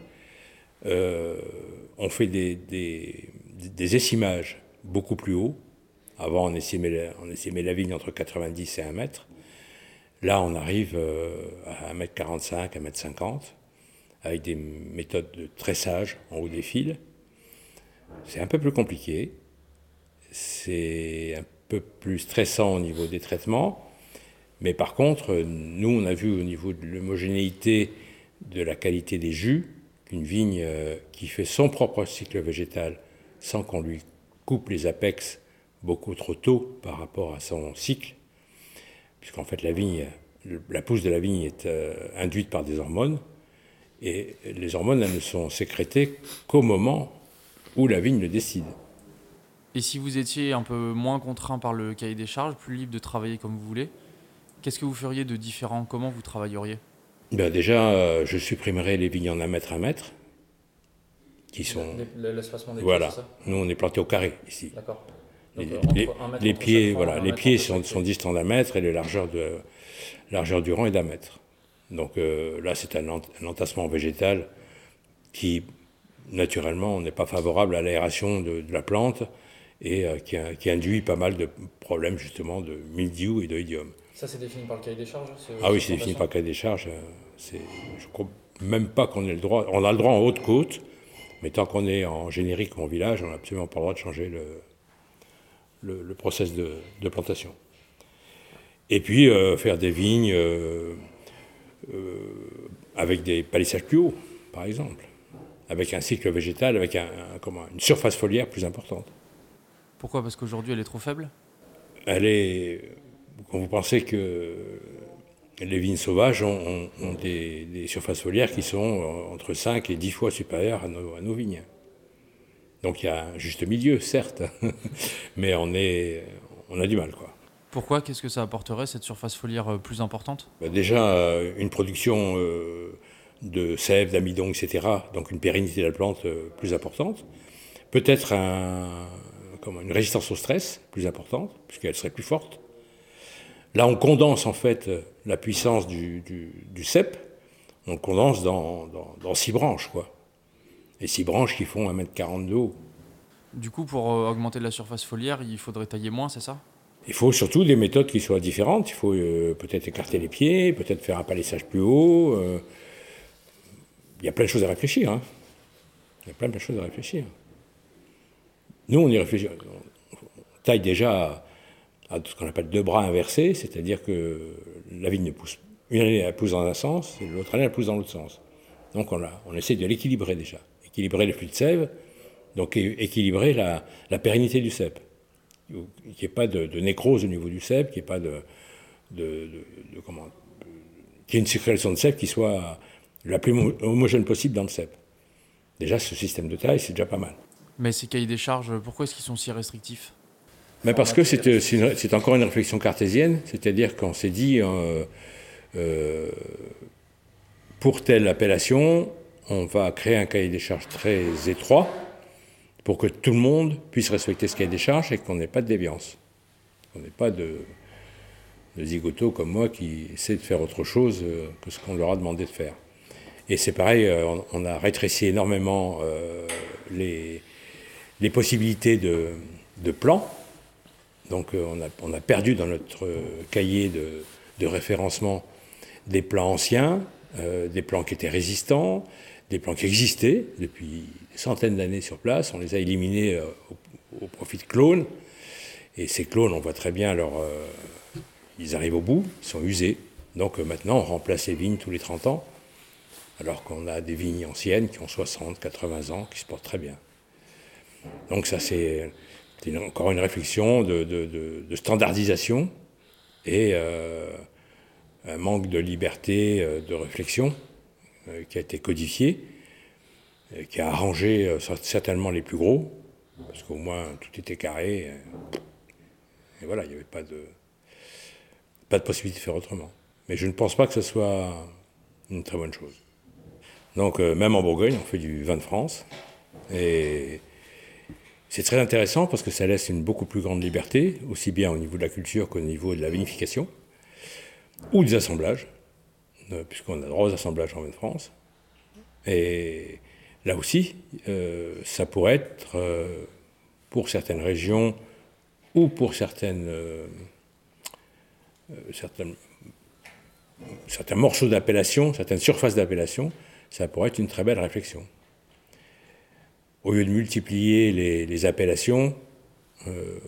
Euh, on fait des, des, essimages beaucoup plus hauts. Avant, on essimait, on essimait la vigne entre 90 et 1 mètre. Là, on arrive à 1m45, 1m50, avec des méthodes de tressage en haut des fils. C'est un peu plus compliqué c'est un peu plus stressant au niveau des traitements. Mais par contre, nous, on a vu au niveau de l'homogénéité de la qualité des jus, qu'une vigne euh, qui fait son propre cycle végétal sans qu'on lui coupe les apex beaucoup trop tôt par rapport à son cycle, puisqu'en fait la vigne, la pousse de la vigne est euh, induite par des hormones, et les hormones, ne sont sécrétées qu'au moment où la vigne le décide. Et si vous étiez un peu moins contraint par le cahier des charges, plus libre de travailler comme vous voulez, qu'est-ce que vous feriez de différent? Comment vous travailleriez? Ben Déjà, euh, je supprimerais les vignes en un mètre à mètre. Qui sont... L'espacement des Voilà. ça Nous, on est planté au carré ici. D'accord. Les, les, pieds, voilà, les pieds sont, sont distants d'un mètre et les largeurs, de, largeur du rang est d'un mètre. Donc euh, là, c'est un, un, entassement végétal qui, naturellement, n'est pas favorable à l'aération de, de, la plante et euh, qui, induit pas mal de problèmes justement de mildiou et d'oïdium. Ça, c'est défini par le cahier des charges Ah oui, c'est défini par le cahier des charges. Euh, je ne crois même pas qu'on ait le droit. On a le droit en haute côte, mais tant qu'on est en générique ou en village, on n'a absolument pas le droit de changer le, le, process de, plantation. Et puis euh, faire des vignes avec des palissages plus hauts, par exemple, avec un cycle végétal, avec un, une surface foliaire plus importante. Pourquoi? Parce qu'aujourd'hui, elle est trop faible? Elle est. Quand vous pensez que les vignes sauvages ont, des, surfaces foliaires qui sont entre 5 et 10 fois supérieures à nos, vignes. Donc il y a un juste milieu, certes, [LAUGHS] mais on, est, on a du mal. Quoi. Pourquoi? Qu'est-ce que ça apporterait, cette surface foliaire euh, plus importante? Bah, Déjà, euh, une production euh, de sève, d'amidon, etc., donc une pérennité de la plante plus importante. Peut-être un, une résistance au stress plus importante, puisqu'elle serait plus forte. Là, on condense en fait la puissance du, du, cep, on le condense dans, dans, six branches, quoi. Et six branches qui font 1m40 de haut. Du coup, pour euh, augmenter la surface foliaire, il faudrait tailler moins, c'est ça? Il faut surtout des méthodes qui soient différentes. Il faut euh, peut-être écarter les pieds, peut-être faire un palissage plus haut. Euh. Il y a plein de choses à réfléchir. Hein. Il y a plein de choses à réfléchir. Nous, on y réfléchit. On taille déjà à, ce qu'on appelle deux bras inversés, c'est-à-dire que la vigne ne pousse Une année, elle pousse dans un sens, et l'autre année, elle pousse dans l'autre sens. Donc on, a, on essaie de l'équilibrer déjà. Équilibrer le flux de sève, donc équilibrer la, la pérennité du cep. Qu'il n'y ait pas de, nécrose au niveau du cep, qu'il n'y ait pas de, de, comment, qu'il y ait une circulation de cep qui soit la plus homogène possible dans le cep. Déjà, ce système de taille, c'est déjà pas mal. Mais ces cahiers des charges, pourquoi est-ce qu'ils sont si restrictifs? Mais Parce que c'est encore une réflexion cartésienne, c'est-à-dire qu'on s'est dit, euh, euh, pour telle appellation, on va créer un cahier des charges très étroit pour que tout le monde puisse respecter ce cahier des charges et qu'on n'ait pas de déviance. On n'ait pas de, de comme moi qui essaie de faire autre chose euh, que ce qu'on leur a demandé de faire. Et c'est pareil, on, a rétréci énormément les, les possibilités de, de plans. Donc euh, on a, perdu dans notre cahier de, référencement des plans anciens, euh, des plans qui étaient résistants, des plans qui existaient depuis des centaines d'années sur place. On les a éliminés euh, au, profit de clones. Et ces clones, on voit très bien, ils arrivent au bout, ils sont usés. Donc maintenant, on remplace les vignes tous les 30 ans, alors qu'on a des vignes anciennes qui ont 60, 80 ans, qui se portent très bien. Donc ça, c'est encore une réflexion de, standardisation et euh, un manque de liberté euh, de réflexion euh, qui a été codifié, qui a arrangé certainement les plus gros, parce qu'au moins tout était carré. Et voilà, il n'y avait pas de, pas de possibilité de faire autrement. Mais je ne pense pas que ce soit une très bonne chose. Donc même en Bourgogne, on fait du vin de France. Et c'est très intéressant parce que ça laisse une beaucoup plus grande liberté, aussi bien au niveau de la culture qu'au niveau de la vinification, ou des assemblages, euh, puisqu'on a droit aux assemblages en France. Et là aussi, euh, ça pourrait être, euh, pour certaines régions ou pour certaines, certaines certains morceaux d'appellation, certaines surfaces d'appellation, ça pourrait être une très belle réflexion au lieu de multiplier les, appellations euh,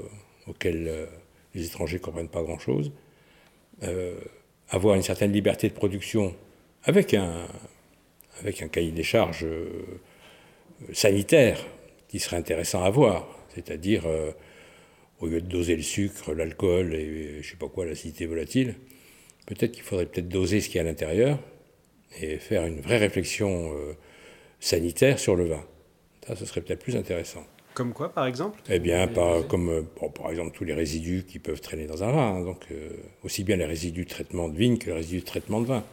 auxquelles euh, les étrangers ne comprennent pas grand-chose, euh, avoir une certaine liberté de production avec un, cahier des charges sanitaire qui serait intéressant à voir, c'est-à-dire au lieu de doser le sucre, l'alcool et je sais pas quoi, l'acidité volatile, peut-être qu'il faudrait peut-être doser ce qu'il y a à l'intérieur et faire une vraie réflexion sanitaire sur le vin. Ça, ce serait peut-être plus intéressant. Comme quoi, par exemple? Eh bien, par, comme euh, par exemple tous les résidus qui peuvent traîner dans un vin. Hein. donc, euh, aussi bien les résidus de traitement de vigne que les résidus de traitement de vin.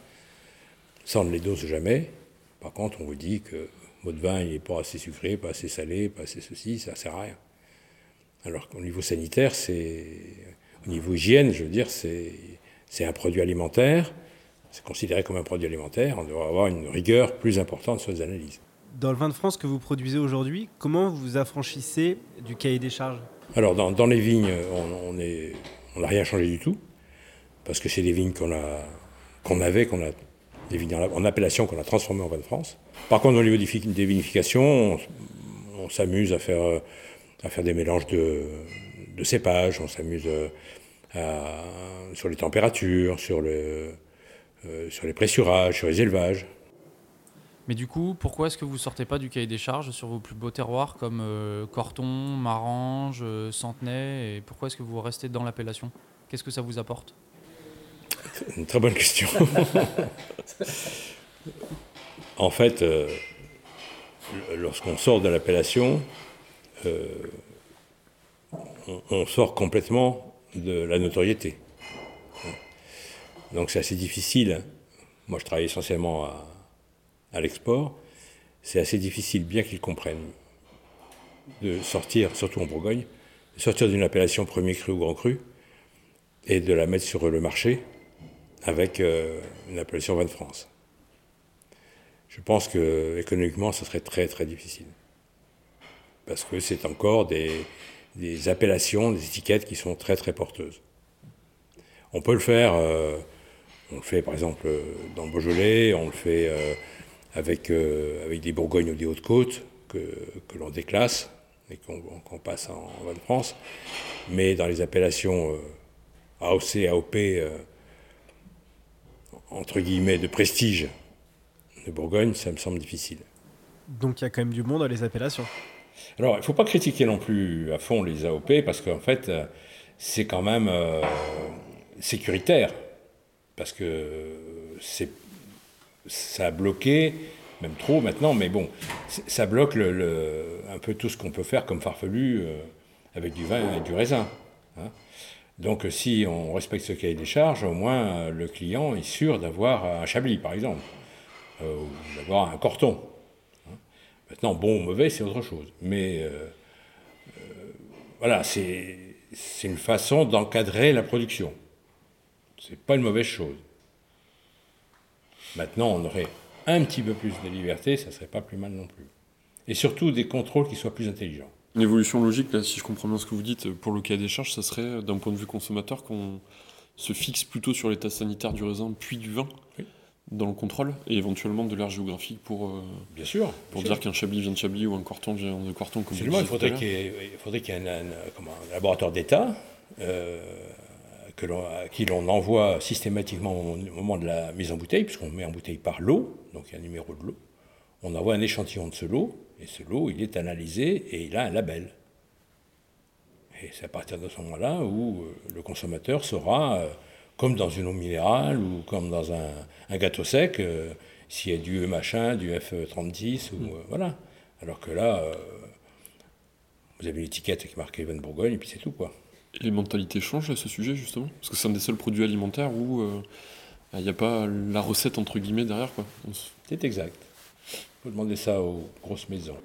Ça, on ne les dose jamais. Par contre, on vous dit que votre vin n'est pas assez sucré, pas assez salé, pas assez ceci, ça ne sert à rien. Alors qu'au niveau sanitaire, c'est. Au niveau hygiène, je veux dire, c'est un produit alimentaire. C'est considéré comme un produit alimentaire. On devrait avoir une rigueur plus importante sur les analyses. Dans le vin de France que vous produisez aujourd'hui, comment vous affranchissez du cahier des charges? Alors, dans, les vignes, on n'a rien changé du tout, parce que c'est des vignes qu'on avait, qu'on a des vignes en appellation qu'on a transformées en vin de France. Par contre, au niveau des vinifications, on, s'amuse à faire, des mélanges de, cépages, on s'amuse sur les températures, euh, sur les pressurages, sur les élevages. Mais du coup, pourquoi est-ce que vous sortez pas du cahier des charges sur vos plus beaux terroirs comme euh, Corton, Marange, euh, Centenay Et pourquoi est-ce que vous restez dans l'appellation? Qu'est-ce que ça vous apporte? Une très bonne question. [LAUGHS] en fait, euh, lorsqu'on sort de l'appellation, on, sort complètement de la notoriété. Donc c'est assez difficile. Moi, je travaille essentiellement à à l'export, c'est assez difficile, bien qu'ils comprennent, de sortir, surtout en Bourgogne, de sortir d'une appellation premier cru ou grand cru et de la mettre sur le marché avec euh, une appellation vin de France. Je pense que économiquement, ce serait très très difficile. Parce que c'est encore des, appellations, des étiquettes qui sont très très porteuses. On peut le faire, euh, on le fait par exemple dans le Beaujolais, on le fait euh, avec, euh, avec des Bourgognes ou des Hautes-Côtes que, que l'on déclasse et qu'on passe en, en de France. Mais dans les appellations euh, AOC, AOP, euh, entre guillemets, de prestige de Bourgogne, ça me semble difficile. Donc il y a quand même du monde dans les appellations. Alors, il ne faut pas critiquer non plus à fond les AOP, parce qu'en fait, c'est quand même sécuritaire. Parce que c'est, ça a bloqué, même trop maintenant, mais bon, ça bloque un peu tout ce qu'on peut faire comme farfelu euh, avec du vin et du raisin. Hein. Donc si on respecte ce cahier des charges, au moins le client est sûr d'avoir un chablis, par exemple, ou d'avoir un corton. Maintenant, bon ou mauvais, c'est autre chose. Mais euh, euh, voilà, c'est une façon d'encadrer la production. C'est pas une mauvaise chose. Maintenant, on aurait un petit peu plus de liberté, ça serait pas plus mal non plus. Et surtout des contrôles qui soient plus intelligents. Une évolution logique, là, si je comprends bien ce que vous dites, pour le cas des charges, ça serait, d'un point de vue consommateur, qu'on se fixe plutôt sur l'état sanitaire du raisin puis du vin, dans le contrôle et éventuellement de l'air géographique pour, euh, bien sûr, pour dire qu'un Chablis vient de Chablis ou un Corton vient de Corton. Comme Absolument, il faudrait qu'il y, ait, un, laboratoire d'État euh, à qui l'on envoie systématiquement au moment de la mise en bouteille, puisqu'on met en bouteille par lot, donc il y a un numéro de lot. On envoie un échantillon de ce lot, et ce lot, il est analysé et il a un label. Et c'est à partir de ce moment-là où euh, le consommateur saura comme dans une eau minérale ou comme dans un, gâteau sec, euh, s'il y a du machin, du F36, ou mm. euh, voilà. Alors que là, euh, vous avez une étiquette qui marque Even Bourgogne, et puis c'est tout, quoi. Les mentalités changent à ce sujet, justement Parce que c'est un des seuls produits alimentaires où il n'y a pas la recette, entre guillemets, derrière, quoi. C'est exact. Il faut demander ça aux grosses maisons.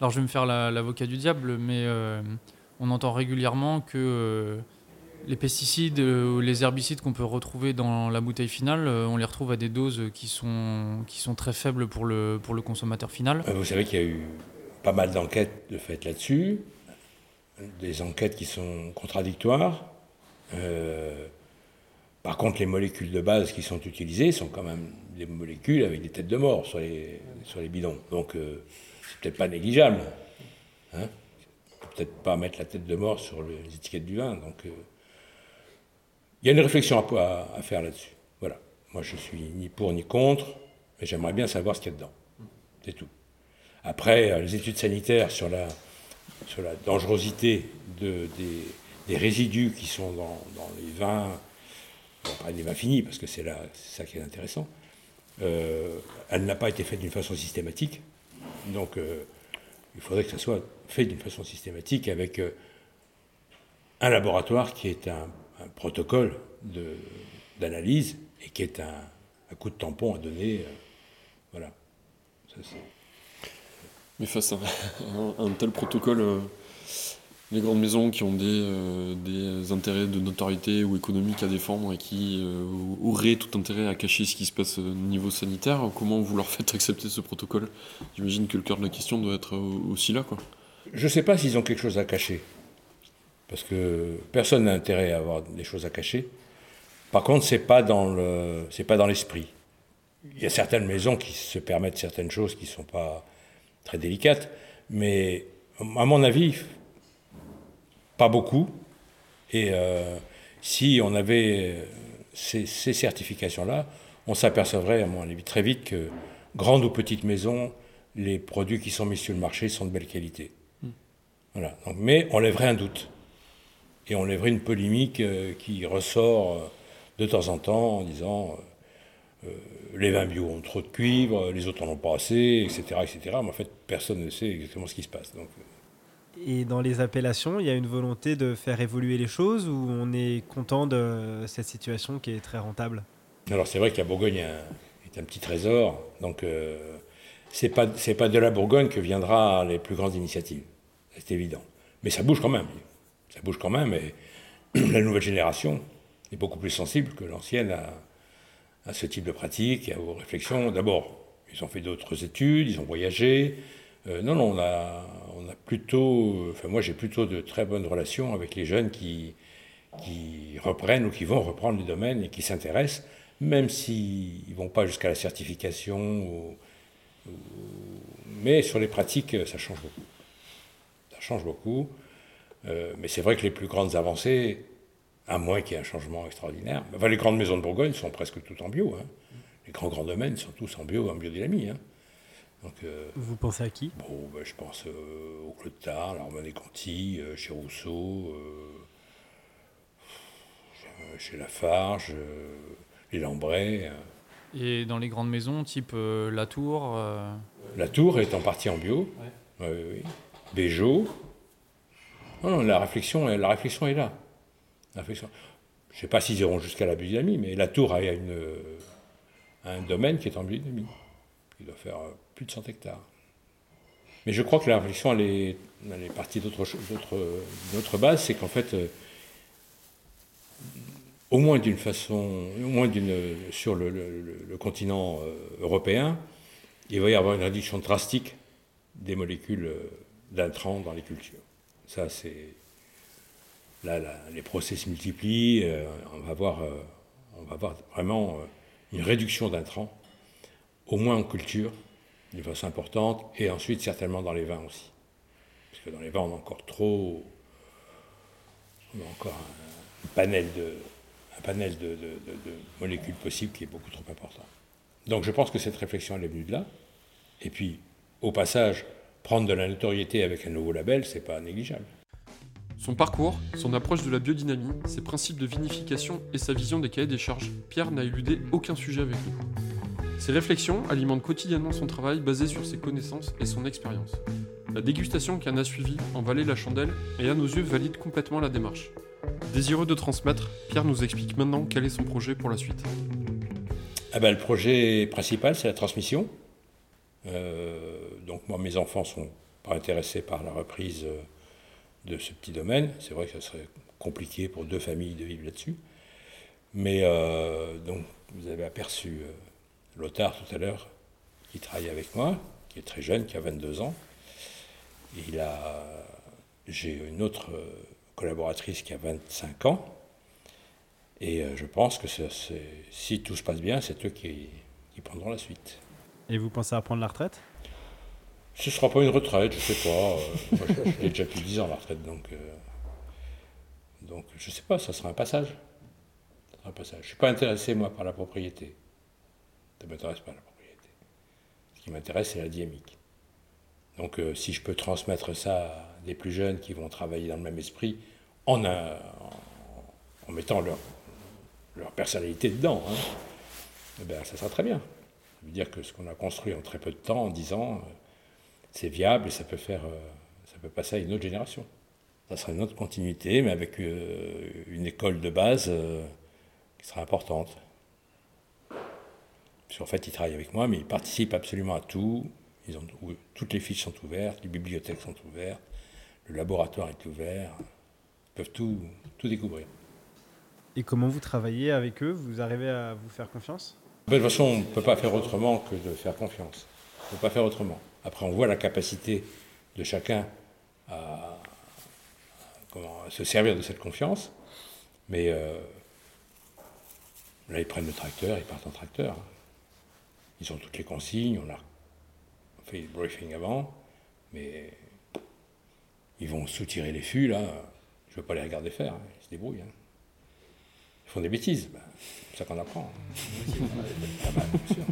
Alors, je vais me faire l'avocat du diable, mais on entend régulièrement que les pesticides euh, ou les herbicides qu'on peut retrouver dans la bouteille finale, euh, on les retrouve à des doses qui sont, qui sont très faibles pour le, pour le consommateur final. Euh, vous savez qu'il y a eu pas mal d'enquêtes de fait là-dessus, des enquêtes qui sont contradictoires. par contre, les molécules de base qui sont utilisées sont quand même des molécules avec des têtes de mort sur les, sur les bidons. Donc, c'est peut-être pas négligeable. Hein peut-être pas mettre la tête de mort sur les étiquettes du vin. Donc, il y a une réflexion à, à faire là-dessus. Voilà. Moi, je suis ni pour ni contre, mais j'aimerais bien savoir ce qu'il y a dedans. C'est tout. Après, euh, les études sanitaires sur la, sur la dangerosité de, des, résidus qui sont dans, les vins, pas des vins finis, parce que c'est ça qui est intéressant, euh, elle n'a pas été faite d'une façon systématique. Donc, euh, il faudrait que ça soit fait d'une façon systématique avec un laboratoire qui est un protocole d'analyse et qui est un, coup de tampon à donner. Euh, voilà. Mais face à un, tel protocole, euh, les grandes maisons qui ont des, euh, des, intérêts de notoriété ou économiques à défendre et qui auraient tout intérêt à cacher ce qui se passe au niveau sanitaire, comment vous leur faites [LAUGHS] accepter ce protocole? J'imagine que le cœur de la question doit être aussi là. Quoi. Je ne sais pas s'ils ont quelque chose à cacher parce que personne n'a intérêt à avoir des choses à cacher. Par contre, le, c'est pas dans l'esprit. Il y a certaines maisons qui se permettent certaines choses qui sont pas très délicates, mais à mon avis, pas beaucoup. Et euh, si on avait ces, certifications-là, on s'apercevrait, à mon avis, très vite que, grande ou petite maison, les produits qui sont mis sur le marché sont de belle qualité. Hmm. Voilà. Donc, mais on lèverait un doute et on lèverait une polémique euh, qui ressort euh, de temps en temps en disant euh, les vins bio ont trop de cuivre, les autres n'en ont pas assez, etc., etc. Mais en fait, personne ne sait exactement ce qui se passe. Donc, et dans les appellations, il y a une volonté de faire évoluer les choses ou on est content de cette situation qui est très rentable? Alors c'est vrai que la Bourgogne est un, petit trésor, donc euh, c'est pas c'est pas de la Bourgogne que viendra les plus grandes initiatives, c'est évident. Mais ça bouge quand même ça bouge quand même, et [CLEARS THROAT] la nouvelle génération est beaucoup plus sensible que l'ancienne à, ce type de pratique et aux réflexions. D'abord, ils ont fait d'autres études, ils ont voyagé. Euh, non, non, on a, plutôt, enfin moi j'ai plutôt de très bonnes relations avec les jeunes qui, qui reprennent ou qui vont reprendre le domaine et qui s'intéressent, même s'ils ne vont pas jusqu'à la certification. mais sur les pratiques, ça change beaucoup. Ça change beaucoup. Euh, mais c'est vrai que les plus grandes avancées, À moins qu'il y ait un changement extraordinaire. Enfin, les grandes maisons de Bourgogne sont presque toutes en bio. hein. Les grands grands domaines sont tous en bio, en biodynamie. hein. Donc, euh, Vous pensez à qui? bon, ben, je pense euh, au Clos de Tarbes, à Armand Conti, euh, chez Rousseau, euh, chez Lafarge, euh, les Lambrais. euh. Et dans les grandes maisons, type euh, La Tour, euh, La Tour est en partie en bio. Oui, oui, oui. Béjot. Non, non, la réflexion, la réflexion est là. Je ne sais pas s'ils iront jusqu'à la biodynamie, mais la Tour a euh, un domaine qui est en biodynamie. Il doit faire euh, plus de 100 hectares. Mais je crois que la réflexion, elle est, elle est partie d'autre base, c'est qu'en fait, euh, au moins d'une façon, au moins d'une, sur le, le- continent européen, il va y avoir une réduction drastique des molécules d'intrants dans les cultures. Ça, c'est. Là, les procès se multiplient, euh, on, va voir, euh, on va vraiment euh, une réduction d'intrants, au moins en culture, d'une façon importante, et ensuite certainement dans les vins aussi. Parce que dans les vins, on a encore trop. On a encore un, panel de- de molécules possibles qui est beaucoup trop important. Donc je pense que cette réflexion, elle est venue de là. Et puis, au passage, prendre de la notoriété avec un nouveau label, c'est pas négligeable. Son parcours, son approche de la biodynamie, ses principes de vinification et sa vision des cahiers des charges, Pierre n'a éludé aucun sujet avec nous. Ses réflexions alimentent quotidiennement son travail basé sur ses connaissances et son expérience. La dégustation qui en a suivi en valait la chandelle et à nos yeux valide complètement la démarche. Désireux de transmettre, Pierre nous explique maintenant quel est son projet pour la suite. Ah ben, le projet principal, c'est la transmission. Euh, donc moi, mes enfants sont pas intéressés par la reprise euh, de ce petit domaine. C'est vrai que ce serait compliqué pour deux familles de vivre là-dessus. Mais euh, donc, vous avez aperçu euh, Lothar tout à l'heure, qui travaille avec moi, qui est très jeune, qui a 22 ans. Il a, j'ai une autre euh, collaboratrice qui a 25 ans. Et je pense que si tout se passe bien, c'est eux qui, qui prendront la suite. Et vous pensez à prendre la retraite? Ce ne sera pas une retraite, je sais pas. euh, J'ai déjà plus de 10 ans la retraite, donc, euh, donc je sais pas, ça sera un passage. Un passage. Je ne suis pas intéressé, moi, par la propriété. Ça ne m'intéresse pas, la propriété. Ce qui m'intéresse, c'est la dynamique. Donc euh, si je peux transmettre ça à des plus jeunes qui vont travailler dans le même esprit, en, en, mettant leur, leur personnalité dedans, hein, eh ben, ça sera très bien. Ça veut dire que ce qu'on a construit en très peu de temps, en 10 ans, c'est viable et ça peut, faire, euh, ça peut passer à une autre génération. Ça sera une autre continuité, mais avec euh, une école de base euh, qui sera importante. Parce qu'en fait, ils travaillent avec moi, mais ils participent absolument à tout. Ils ont, ou- toutes les fiches sont ouvertes, les bibliothèques sont ouvertes, le laboratoire est ouvert. Ils peuvent tout, tout découvrir. Et comment vous travaillez avec eux? Vous arrivez à vous faire confiance? De toute façon, on ne peut pas faire autrement que de faire confiance. On ne peut pas faire autrement. Après, on voit la capacité de chacun à, à- comment, à se servir de cette confiance. Mais euh, là, ils prennent le tracteur, ils partent en tracteur. Ils ont toutes les consignes, on a fait le briefing avant, mais ils vont soutirer les fûts, là. Je ne veux pas les regarder faire, hein. ils se débrouillent. hein. Ils font des bêtises, ben, c'est ça qu'on apprend. Ah bien sûr.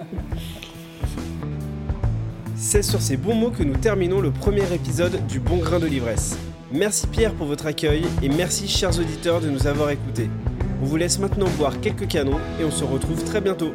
C'est sur ces bons mots que nous terminons le premier épisode du Bon Grain de l'Ivresse. Merci Pierre pour votre accueil et merci chers auditeurs de nous avoir écoutés. On vous laisse maintenant boire quelques canons et on se retrouve très bientôt.